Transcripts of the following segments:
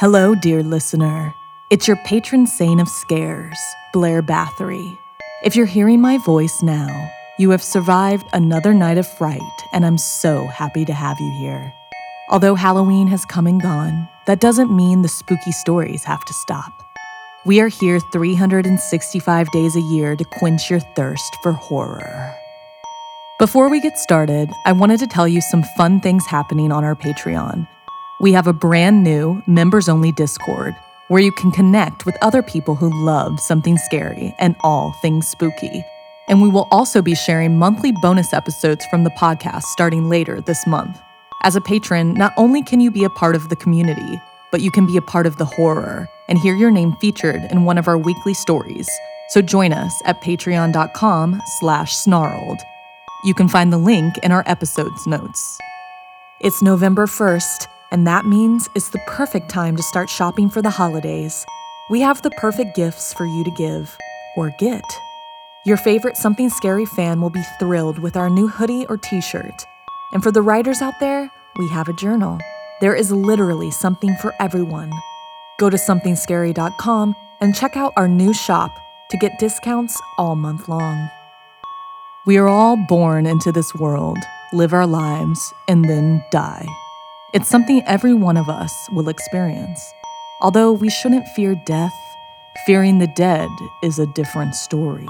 Hello, dear listener. It's your patron saint of scares, Blair Bathory. If you're hearing my voice now, you have survived another night of fright, and I'm so happy to have you here. Although Halloween has come and gone, that doesn't mean the spooky stories have to stop. We are here 365 days a year to quench your thirst for horror. Before we get started, I wanted to tell you some fun things happening on our Patreon. We have a brand new members only Discord where you can connect with other people who love something scary and all things spooky. And we will also be sharing monthly bonus episodes from the podcast starting later this month. As a patron, not only can you be a part of the community, but you can be a part of the horror and hear your name featured in one of our weekly stories. So join us at patreon.com slash snarled. You can find the link in our episode's notes. It's November 1st, and that means it's the perfect time to start shopping for the holidays. We have the perfect gifts for you to give or get. Your favorite Something Scary fan will be thrilled with our new hoodie or t shirt. And for the writers out there, we have a journal. There is literally something for everyone. Go to somethingscary.com and check out our new shop to get discounts all month long. We are all born into this world, live our lives, and then die. It's something every one of us will experience. Although we shouldn't fear death, fearing the dead is a different story.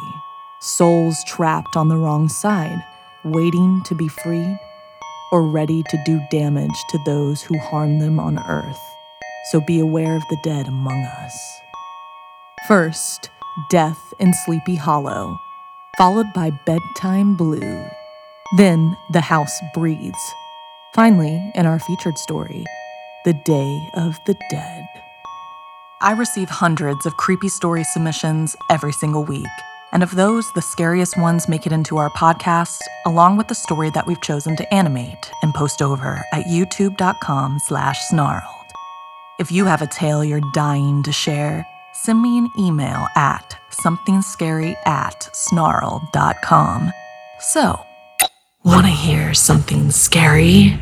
Souls trapped on the wrong side, waiting to be freed, or ready to do damage to those who harm them on earth. So be aware of the dead among us. First, Death in Sleepy Hollow, followed by Bedtime Blue. Then, The House Breathes, Finally, in our featured story, The Day of the Dead. I receive hundreds of creepy story submissions every single week. And of those, the scariest ones make it into our podcast, along with the story that we've chosen to animate and post over at youtube.com slash snarled. If you have a tale you're dying to share, send me an email at somethingscary at snarled.com. So, Want to hear something scary?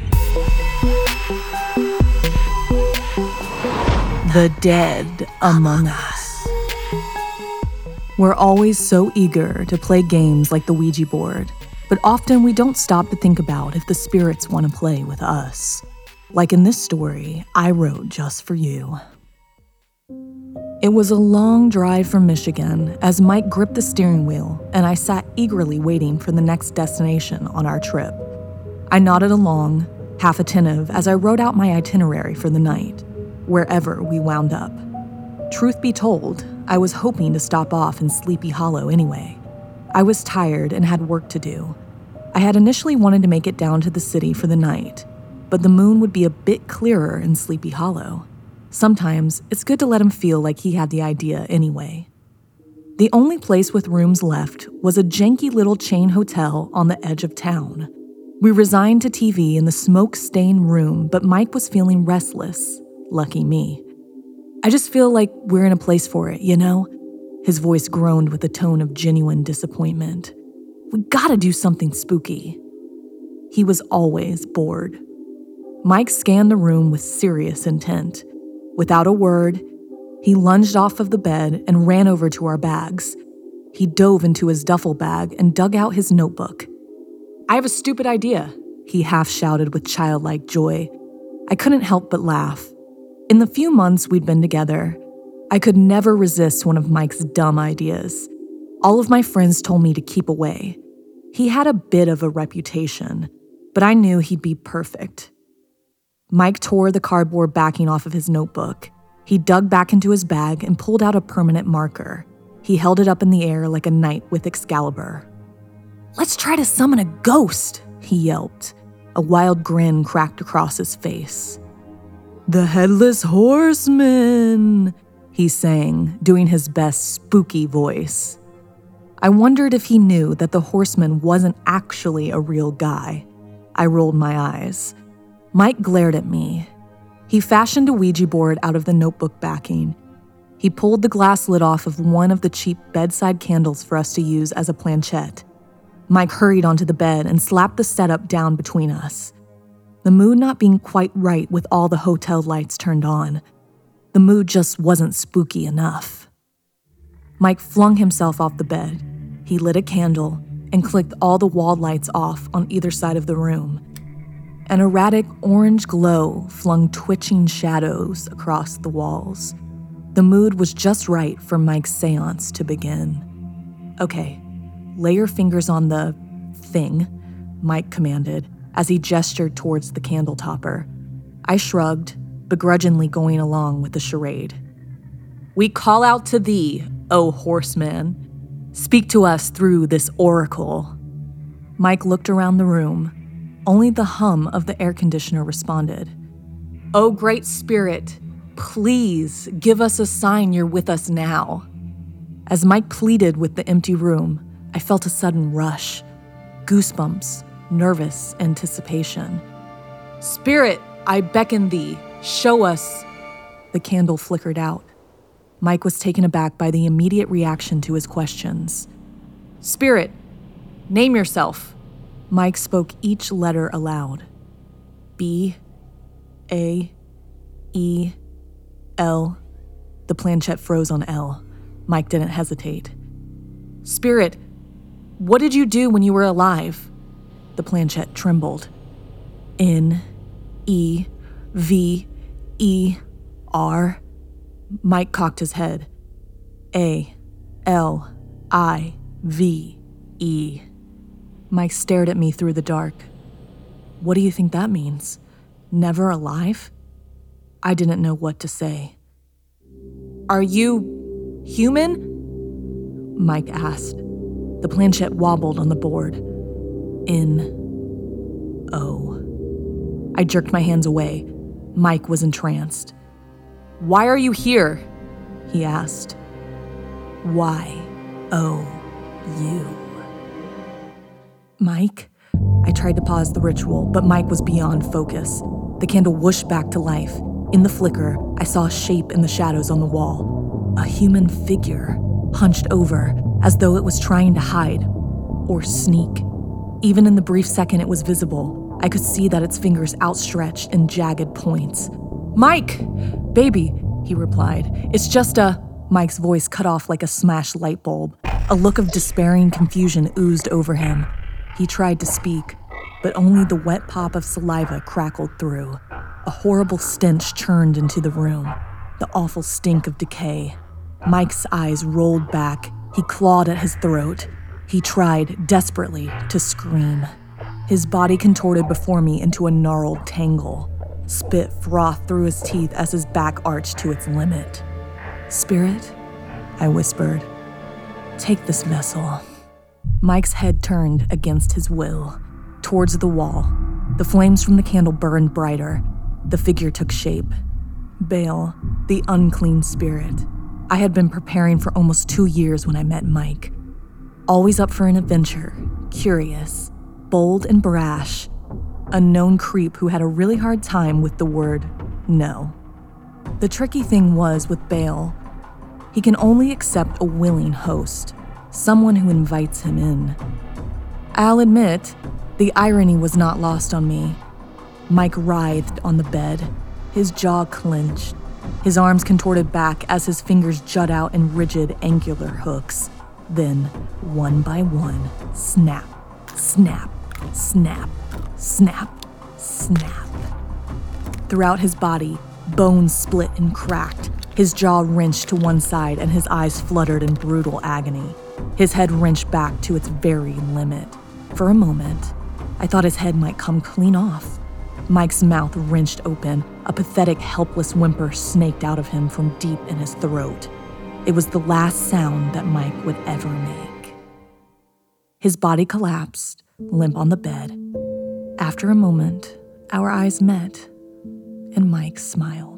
The dead among us. We're always so eager to play games like the Ouija board, but often we don't stop to think about if the spirits want to play with us. Like in this story I wrote just for you. It was a long drive from Michigan as Mike gripped the steering wheel and I sat eagerly waiting for the next destination on our trip. I nodded along, half attentive, as I wrote out my itinerary for the night, wherever we wound up. Truth be told, I was hoping to stop off in Sleepy Hollow anyway. I was tired and had work to do. I had initially wanted to make it down to the city for the night, but the moon would be a bit clearer in Sleepy Hollow. Sometimes it's good to let him feel like he had the idea anyway. The only place with rooms left was a janky little chain hotel on the edge of town. We resigned to TV in the smoke stained room, but Mike was feeling restless. Lucky me. I just feel like we're in a place for it, you know? His voice groaned with a tone of genuine disappointment. We gotta do something spooky. He was always bored. Mike scanned the room with serious intent. Without a word, he lunged off of the bed and ran over to our bags. He dove into his duffel bag and dug out his notebook. I have a stupid idea, he half shouted with childlike joy. I couldn't help but laugh. In the few months we'd been together, I could never resist one of Mike's dumb ideas. All of my friends told me to keep away. He had a bit of a reputation, but I knew he'd be perfect. Mike tore the cardboard backing off of his notebook. He dug back into his bag and pulled out a permanent marker. He held it up in the air like a knight with Excalibur. Let's try to summon a ghost, he yelped. A wild grin cracked across his face. The Headless Horseman, he sang, doing his best spooky voice. I wondered if he knew that the horseman wasn't actually a real guy. I rolled my eyes. Mike glared at me. He fashioned a Ouija board out of the notebook backing. He pulled the glass lid off of one of the cheap bedside candles for us to use as a planchette. Mike hurried onto the bed and slapped the setup down between us. The mood not being quite right with all the hotel lights turned on. The mood just wasn't spooky enough. Mike flung himself off the bed. He lit a candle and clicked all the wall lights off on either side of the room. An erratic orange glow flung twitching shadows across the walls. The mood was just right for Mike's seance to begin. Okay, lay your fingers on the thing, Mike commanded as he gestured towards the candle topper. I shrugged, begrudgingly going along with the charade. We call out to thee, O horseman. Speak to us through this oracle. Mike looked around the room, only the hum of the air conditioner responded. Oh, great spirit, please give us a sign you're with us now. As Mike pleaded with the empty room, I felt a sudden rush goosebumps, nervous anticipation. Spirit, I beckon thee, show us. The candle flickered out. Mike was taken aback by the immediate reaction to his questions. Spirit, name yourself. Mike spoke each letter aloud B, A, E, L. The planchette froze on L. Mike didn't hesitate. Spirit, what did you do when you were alive? The planchette trembled. N, E, V, E, R. Mike cocked his head. A, L, I, V, E. Mike stared at me through the dark. What do you think that means? Never alive? I didn't know what to say. Are you human? Mike asked. The planchette wobbled on the board. In. Oh. I jerked my hands away. Mike was entranced. Why are you here? He asked. Why? Oh, you. Mike? I tried to pause the ritual, but Mike was beyond focus. The candle whooshed back to life. In the flicker, I saw a shape in the shadows on the wall. A human figure, hunched over, as though it was trying to hide or sneak. Even in the brief second it was visible, I could see that its fingers outstretched in jagged points. Mike! Baby, he replied. It's just a. Mike's voice cut off like a smashed light bulb. A look of despairing confusion oozed over him. He tried to speak, but only the wet pop of saliva crackled through. A horrible stench churned into the room, the awful stink of decay. Mike's eyes rolled back. He clawed at his throat. He tried desperately to scream. His body contorted before me into a gnarled tangle. Spit frothed through his teeth as his back arched to its limit. Spirit, I whispered, take this vessel. Mike's head turned against his will, towards the wall. The flames from the candle burned brighter. The figure took shape. Baal, the unclean spirit. I had been preparing for almost two years when I met Mike. Always up for an adventure, curious, bold and brash, a known creep who had a really hard time with the word no. The tricky thing was with Baal, he can only accept a willing host, someone who invites him in. I'll admit, the irony was not lost on me. Mike writhed on the bed, his jaw clenched, his arms contorted back as his fingers jut out in rigid, angular hooks. Then, one by one, snap, snap, snap, snap, snap. Throughout his body, bones split and cracked, his jaw wrenched to one side and his eyes fluttered in brutal agony. His head wrenched back to its very limit. For a moment, I thought his head might come clean off. Mike's mouth wrenched open, a pathetic, helpless whimper snaked out of him from deep in his throat. It was the last sound that Mike would ever make. His body collapsed, limp on the bed. After a moment, our eyes met, and Mike smiled.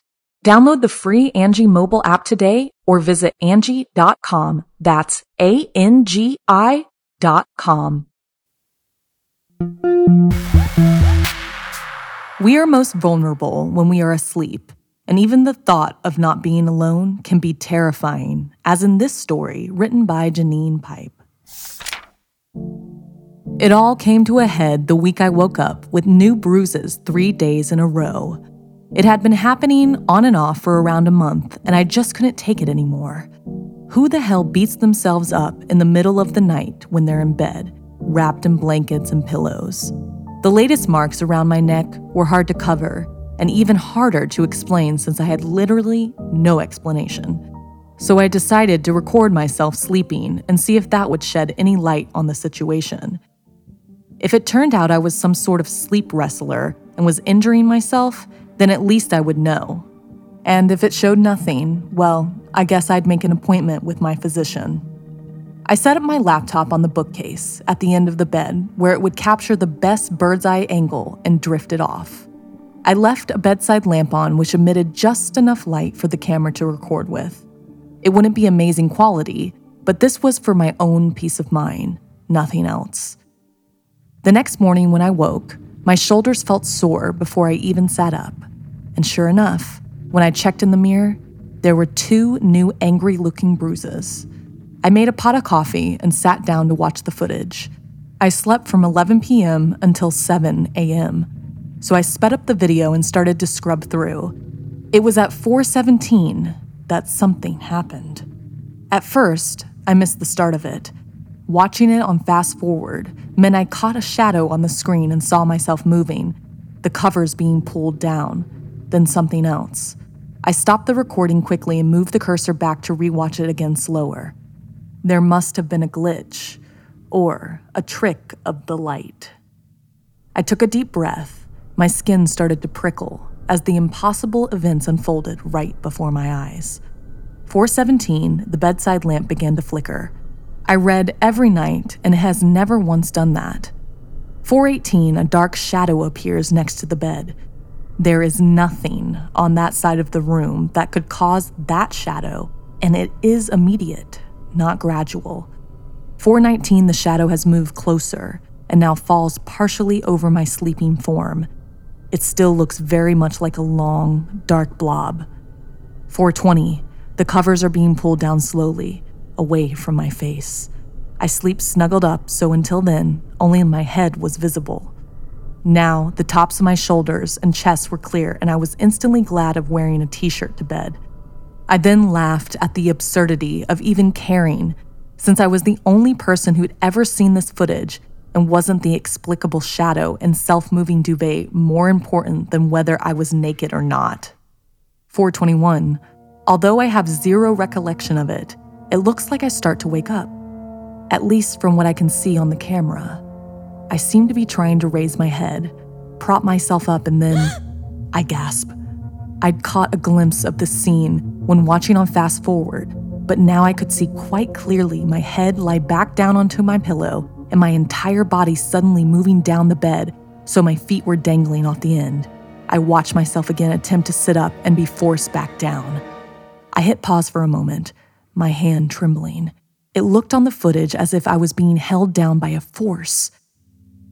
Download the free Angi mobile app today or visit Angi.com. That's A-N-G-I dot com. We are most vulnerable when we are asleep, and even the thought of not being alone can be terrifying, as in this story written by Janine Pipe. It all came to a head the week I woke up with new bruises three days in a row. It had been happening on and off for around a month, and I just couldn't take it anymore. Who the hell beats themselves up in the middle of the night when they're in bed, wrapped in blankets and pillows? The latest marks around my neck were hard to cover and even harder to explain since I had literally no explanation. So I decided to record myself sleeping and see if that would shed any light on the situation. If it turned out I was some sort of sleep wrestler and was injuring myself, then at least I would know. And if it showed nothing, well, I guess I'd make an appointment with my physician. I set up my laptop on the bookcase at the end of the bed where it would capture the best bird's eye angle and drifted off. I left a bedside lamp on which emitted just enough light for the camera to record with. It wouldn't be amazing quality, but this was for my own peace of mind, nothing else. The next morning when I woke, my shoulders felt sore before I even sat up. And sure enough, when I checked in the mirror, there were two new angry looking bruises. I made a pot of coffee and sat down to watch the footage. I slept from 11 p.m. until 7 a.m. So I sped up the video and started to scrub through. It was at 4:17 that something happened. At first, I missed the start of it. Watching it on fast forward meant I caught a shadow on the screen and saw myself moving, the covers being pulled down then something else. I stopped the recording quickly and moved the cursor back to rewatch it again slower. There must have been a glitch or a trick of the light. I took a deep breath. My skin started to prickle as the impossible events unfolded right before my eyes. 417, the bedside lamp began to flicker. I read every night, and it has never once done that. 418, a dark shadow appears next to the bed. There is nothing on that side of the room that could cause that shadow, and it is immediate, not gradual. 419, the shadow has moved closer and now falls partially over my sleeping form. It still looks very much like a long, dark blob. 420, the covers are being pulled down slowly, away from my face. I sleep snuggled up, so until then, only my head was visible. Now, the tops of my shoulders and chest were clear, and I was instantly glad of wearing a t shirt to bed. I then laughed at the absurdity of even caring, since I was the only person who'd ever seen this footage, and wasn't the explicable shadow and self moving duvet more important than whether I was naked or not. 421. Although I have zero recollection of it, it looks like I start to wake up, at least from what I can see on the camera. I seem to be trying to raise my head, prop myself up, and then I gasp. I'd caught a glimpse of the scene when watching on fast forward, but now I could see quite clearly my head lie back down onto my pillow and my entire body suddenly moving down the bed so my feet were dangling off the end. I watched myself again attempt to sit up and be forced back down. I hit pause for a moment, my hand trembling. It looked on the footage as if I was being held down by a force.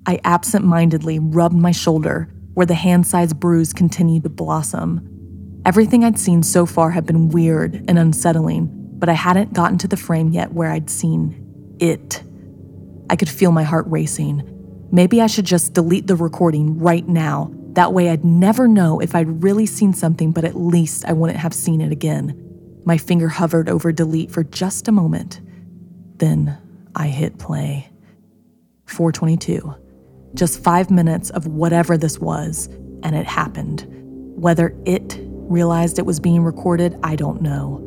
I absent mindedly rubbed my shoulder where the hand sized bruise continued to blossom. Everything I'd seen so far had been weird and unsettling, but I hadn't gotten to the frame yet where I'd seen it. I could feel my heart racing. Maybe I should just delete the recording right now. That way I'd never know if I'd really seen something, but at least I wouldn't have seen it again. My finger hovered over delete for just a moment. Then I hit play. 422. Just five minutes of whatever this was, and it happened. Whether it realized it was being recorded, I don't know.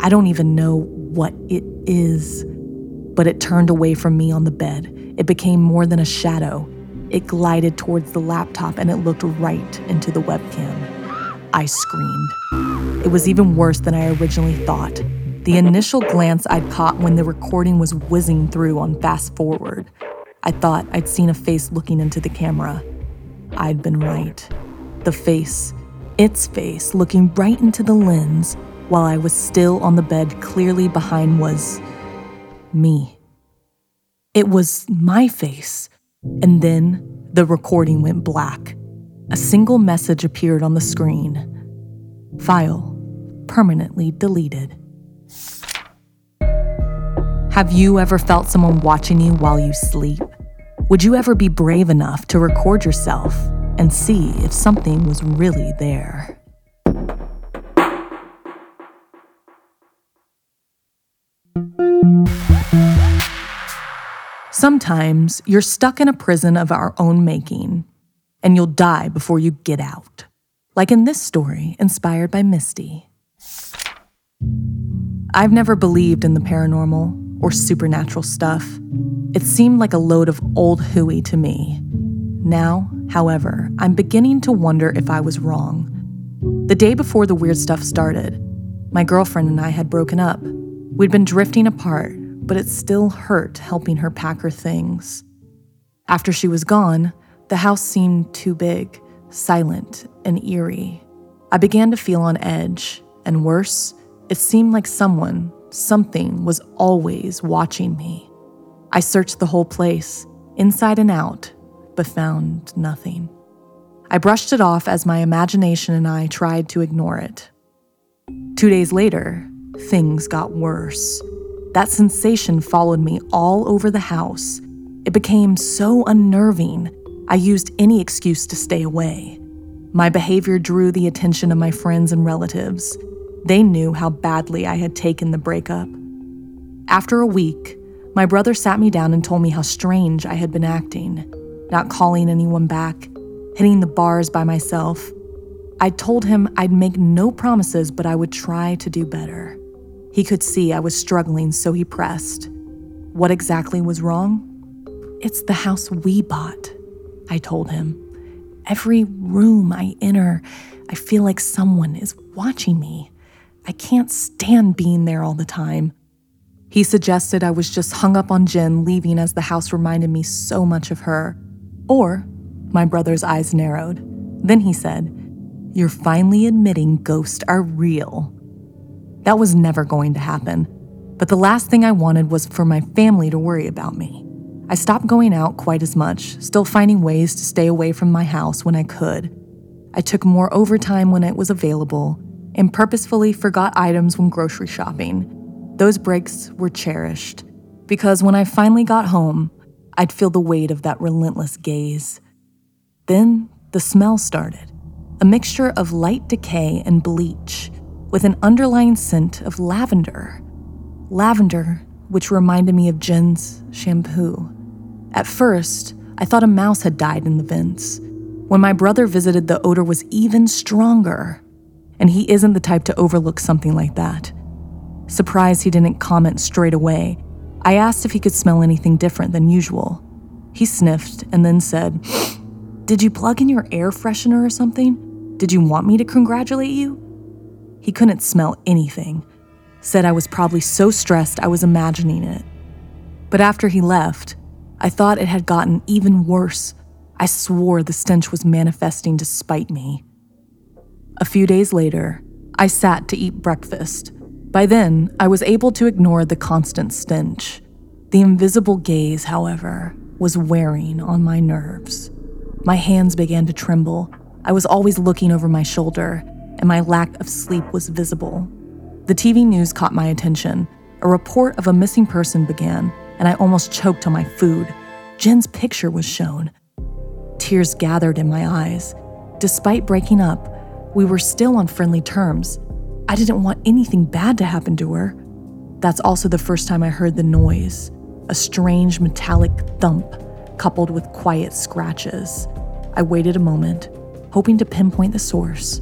I don't even know what it is but it turned away from me on the bed. It became more than a shadow. It glided towards the laptop and it looked right into the webcam. I screamed. It was even worse than I originally thought. The initial glance I'd caught when the recording was whizzing through on fast forward, I thought I'd seen a face looking into the camera. I'd been right. The face, its face, looking right into the lens while I was still on the bed, clearly behind was me. It was my face. And then the recording went black. A single message appeared on the screen File permanently deleted. Have you ever felt someone watching you while you sleep? Would you ever be brave enough to record yourself and see if something was really there? Sometimes you're stuck in a prison of our own making, and you'll die before you get out. Like in this story, inspired by Misty. I've never believed in the paranormal or supernatural stuff. It seemed like a load of old hooey to me. Now, however, I'm beginning to wonder if I was wrong. The day before the weird stuff started, my girlfriend and I had broken up. We'd been drifting apart, but it still hurt helping her pack her things. After she was gone, the house seemed too big, silent, and eerie. I began to feel on edge, and worse, it seemed like someone, something, was always watching me. I searched the whole place, inside and out, but found nothing. I brushed it off as my imagination and I tried to ignore it. Two days later, things got worse. That sensation followed me all over the house. It became so unnerving, I used any excuse to stay away. My behavior drew the attention of my friends and relatives. They knew how badly I had taken the breakup. After a week, my brother sat me down and told me how strange I had been acting, not calling anyone back, hitting the bars by myself. I told him I'd make no promises, but I would try to do better. He could see I was struggling, so he pressed. What exactly was wrong? It's the house we bought, I told him. Every room I enter, I feel like someone is watching me. I can't stand being there all the time. He suggested I was just hung up on Jen leaving as the house reminded me so much of her. Or, my brother's eyes narrowed. Then he said, You're finally admitting ghosts are real. That was never going to happen, but the last thing I wanted was for my family to worry about me. I stopped going out quite as much, still finding ways to stay away from my house when I could. I took more overtime when it was available and purposefully forgot items when grocery shopping. Those breaks were cherished because when I finally got home, I'd feel the weight of that relentless gaze. Then the smell started a mixture of light decay and bleach with an underlying scent of lavender. Lavender, which reminded me of Jen's shampoo. At first, I thought a mouse had died in the vents. When my brother visited, the odor was even stronger. And he isn't the type to overlook something like that. Surprised he didn't comment straight away, I asked if he could smell anything different than usual. He sniffed and then said, Did you plug in your air freshener or something? Did you want me to congratulate you? He couldn't smell anything. Said I was probably so stressed I was imagining it. But after he left, I thought it had gotten even worse. I swore the stench was manifesting to spite me. A few days later, I sat to eat breakfast by then, I was able to ignore the constant stench. The invisible gaze, however, was wearing on my nerves. My hands began to tremble. I was always looking over my shoulder, and my lack of sleep was visible. The TV news caught my attention. A report of a missing person began, and I almost choked on my food. Jen's picture was shown. Tears gathered in my eyes. Despite breaking up, we were still on friendly terms, I didn't want anything bad to happen to her. That's also the first time I heard the noise a strange metallic thump coupled with quiet scratches. I waited a moment, hoping to pinpoint the source.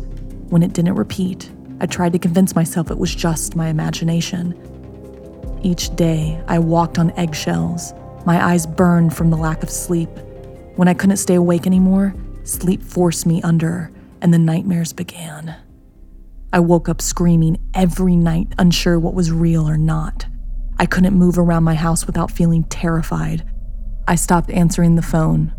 When it didn't repeat, I tried to convince myself it was just my imagination. Each day, I walked on eggshells. My eyes burned from the lack of sleep. When I couldn't stay awake anymore, sleep forced me under, and the nightmares began. I woke up screaming every night, unsure what was real or not. I couldn't move around my house without feeling terrified. I stopped answering the phone.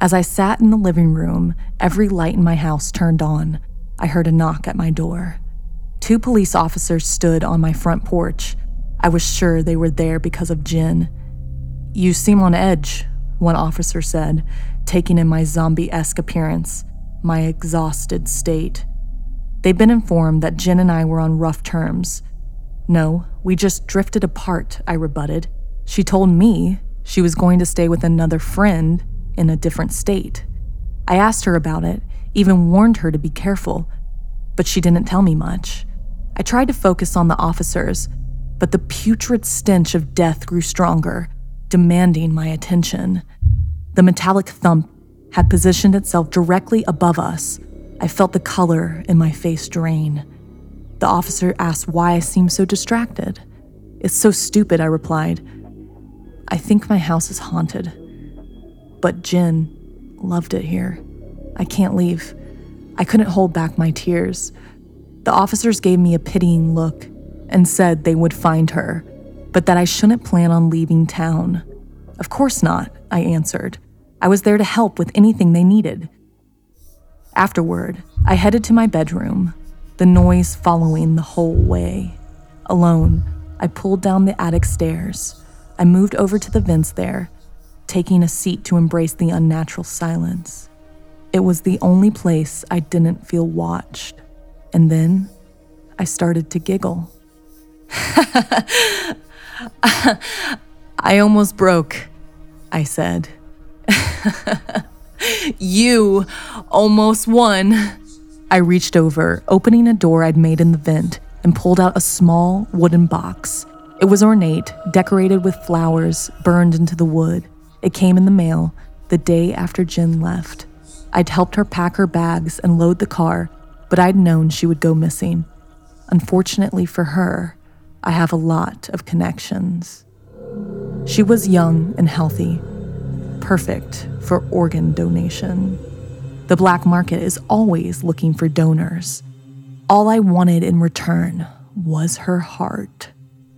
As I sat in the living room, every light in my house turned on. I heard a knock at my door. Two police officers stood on my front porch. I was sure they were there because of Jen. You seem on edge, one officer said, taking in my zombie esque appearance, my exhausted state. They'd been informed that Jen and I were on rough terms. No, we just drifted apart, I rebutted. She told me she was going to stay with another friend in a different state. I asked her about it, even warned her to be careful, but she didn't tell me much. I tried to focus on the officers, but the putrid stench of death grew stronger, demanding my attention. The metallic thump had positioned itself directly above us, I felt the color in my face drain. The officer asked why I seemed so distracted. It's so stupid, I replied. I think my house is haunted. But Jen loved it here. I can't leave. I couldn't hold back my tears. The officers gave me a pitying look and said they would find her, but that I shouldn't plan on leaving town. Of course not, I answered. I was there to help with anything they needed. Afterward, I headed to my bedroom, the noise following the whole way. Alone, I pulled down the attic stairs. I moved over to the vents there, taking a seat to embrace the unnatural silence. It was the only place I didn't feel watched. And then I started to giggle. I almost broke, I said. you almost won. I reached over, opening a door I'd made in the vent, and pulled out a small wooden box. It was ornate, decorated with flowers burned into the wood. It came in the mail the day after Jen left. I'd helped her pack her bags and load the car, but I'd known she would go missing. Unfortunately for her, I have a lot of connections. She was young and healthy, perfect for organ donation. The black market is always looking for donors. all I wanted in return was her heart.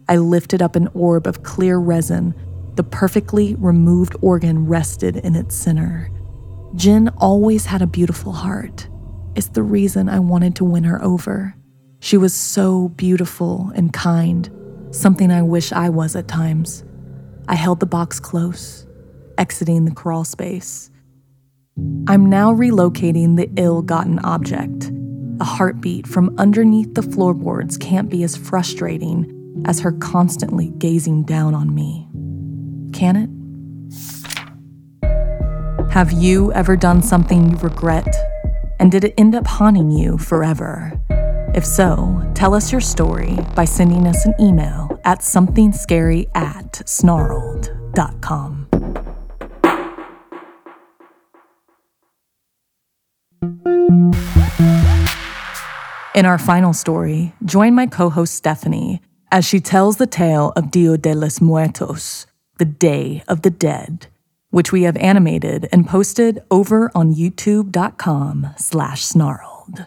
I lifted up an orb of clear resin. The perfectly removed organ rested in its center. Jen always had a beautiful heart. It's the reason I wanted to win her over. She was so beautiful and kind, something I wish I was at times. I held the box close, exiting the crawl space. I'm now relocating the ill gotten object. A heartbeat from underneath the floorboards can't be as frustrating as her constantly gazing down on me. Can it? Have you ever done something you regret? And did it end up haunting you forever? If so, tell us your story by sending us an email at somethingscary at snarled.com. In our final story, join my co host Stephanie as she tells the tale of Dia de los Muertos, the Day of the Dead which we have animated and posted over on youtube.com slash snarled.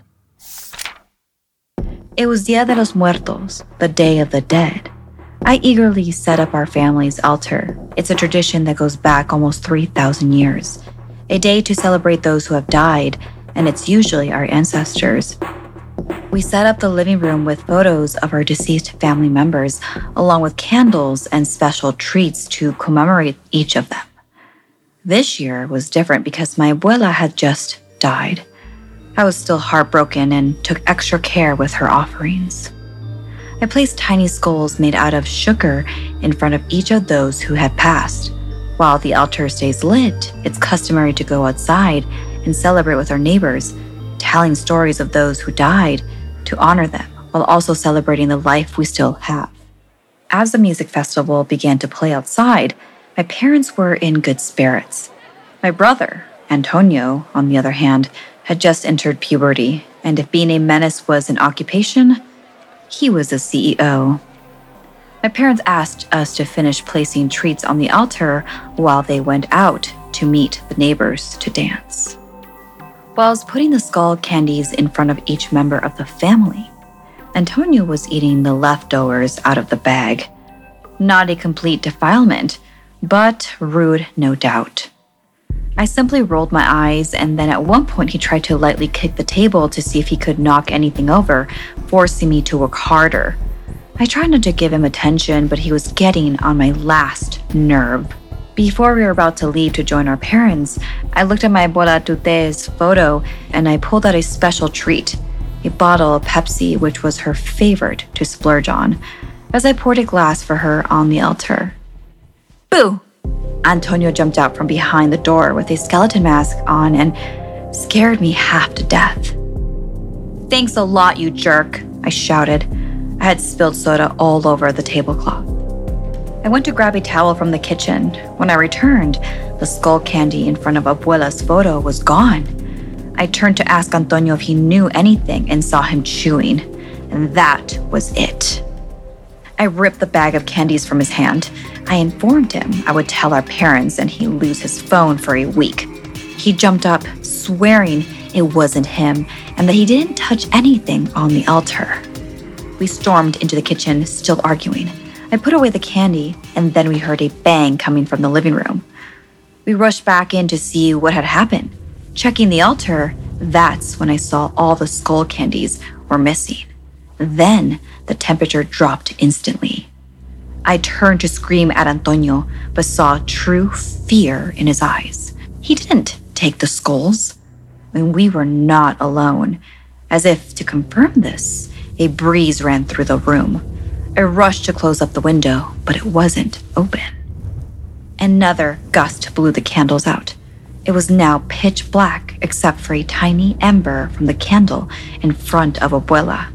It was Dia de los Muertos, the Day of the Dead. I eagerly set up our family's altar. It's a tradition that goes back almost 3,000 years. A day to celebrate those who have died, and it's usually our ancestors. We set up the living room with photos of our deceased family members, along with candles and special treats to commemorate each of them. This year was different because my abuela had just died. I was still heartbroken and took extra care with her offerings. I placed tiny skulls made out of sugar in front of each of those who had passed. While the altar stays lit, it's customary to go outside and celebrate with our neighbors, telling stories of those who died to honor them while also celebrating the life we still have. As the music festival began to play outside, my parents were in good spirits. My brother, Antonio, on the other hand, had just entered puberty, and if being a menace was an occupation, he was a CEO. My parents asked us to finish placing treats on the altar while they went out to meet the neighbors to dance. Was putting the skull candies in front of each member of the family, Antonio was eating the leftovers out of the bag. Not a complete defilement, but rude, no doubt. I simply rolled my eyes, and then at one point he tried to lightly kick the table to see if he could knock anything over, forcing me to work harder. I tried not to give him attention, but he was getting on my last nerve. Before we were about to leave to join our parents, I looked at my abuela Tute's photo and I pulled out a special treat a bottle of Pepsi, which was her favorite to splurge on, as I poured a glass for her on the altar. Boo! Antonio jumped out from behind the door with a skeleton mask on and scared me half to death. Thanks a lot, you jerk, I shouted. I had spilled soda all over the tablecloth. I went to grab a towel from the kitchen. When I returned, the skull candy in front of Abuela's photo was gone. I turned to ask Antonio if he knew anything and saw him chewing, and that was it. I ripped the bag of candies from his hand. I informed him I would tell our parents and he'd lose his phone for a week. He jumped up, swearing it wasn't him and that he didn't touch anything on the altar. We stormed into the kitchen, still arguing. I put away the candy, and then we heard a bang coming from the living room. We rushed back in to see what had happened. Checking the altar, that's when I saw all the skull candies were missing. Then the temperature dropped instantly. I turned to scream at Antonio, but saw true fear in his eyes. He didn't take the skulls. And we were not alone. As if to confirm this, a breeze ran through the room. I rushed to close up the window, but it wasn't open. Another gust blew the candles out. It was now pitch black except for a tiny ember from the candle in front of Abuela.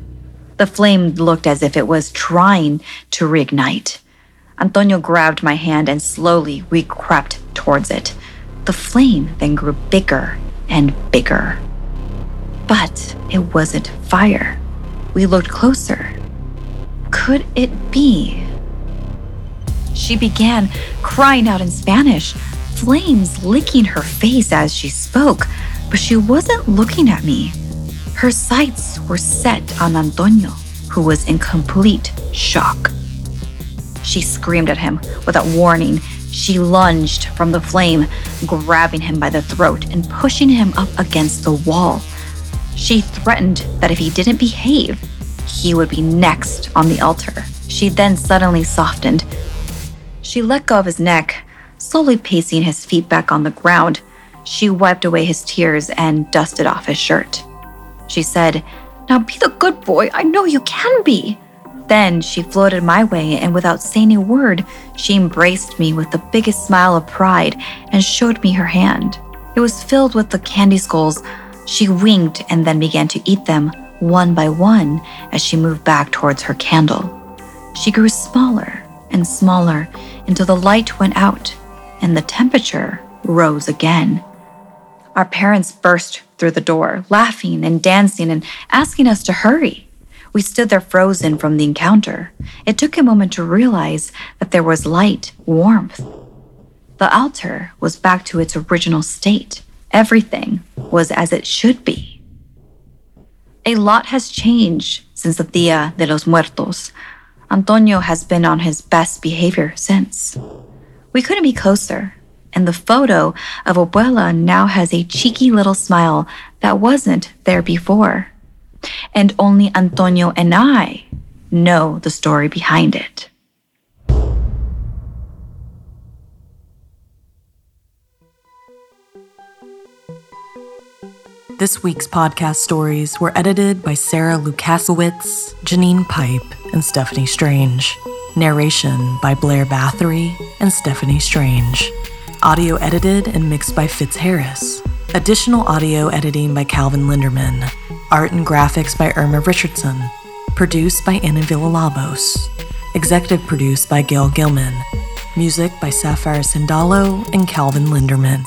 The flame looked as if it was trying to reignite. Antonio grabbed my hand and slowly we crept towards it. The flame then grew bigger and bigger. But it wasn't fire. We looked closer. Could it be? She began crying out in Spanish, flames licking her face as she spoke, but she wasn't looking at me. Her sights were set on Antonio, who was in complete shock. She screamed at him without warning. She lunged from the flame, grabbing him by the throat and pushing him up against the wall. She threatened that if he didn't behave, he would be next on the altar. She then suddenly softened. She let go of his neck, slowly pacing his feet back on the ground. She wiped away his tears and dusted off his shirt. She said, Now be the good boy. I know you can be. Then she floated my way, and without saying a word, she embraced me with the biggest smile of pride and showed me her hand. It was filled with the candy skulls. She winked and then began to eat them one by one as she moved back towards her candle. She grew smaller and smaller until the light went out and the temperature rose again. Our parents burst through the door, laughing and dancing and asking us to hurry. We stood there frozen from the encounter. It took a moment to realize that there was light, warmth. The altar was back to its original state. Everything was as it should be. A lot has changed since the Dia de los Muertos. Antonio has been on his best behavior since. We couldn't be closer, and the photo of Abuela now has a cheeky little smile that wasn't there before and only Antonio and I know the story behind it. This week's podcast stories were edited by Sarah Lukasiewicz, Janine Pipe, and Stephanie Strange. Narration by Blair Bathory and Stephanie Strange. Audio edited and mixed by Fitz Harris. Additional audio editing by Calvin Linderman. Art and graphics by Irma Richardson. Produced by Anna Villalobos. Executive produced by Gail Gilman. Music by Sapphire Sandalo and Calvin Linderman.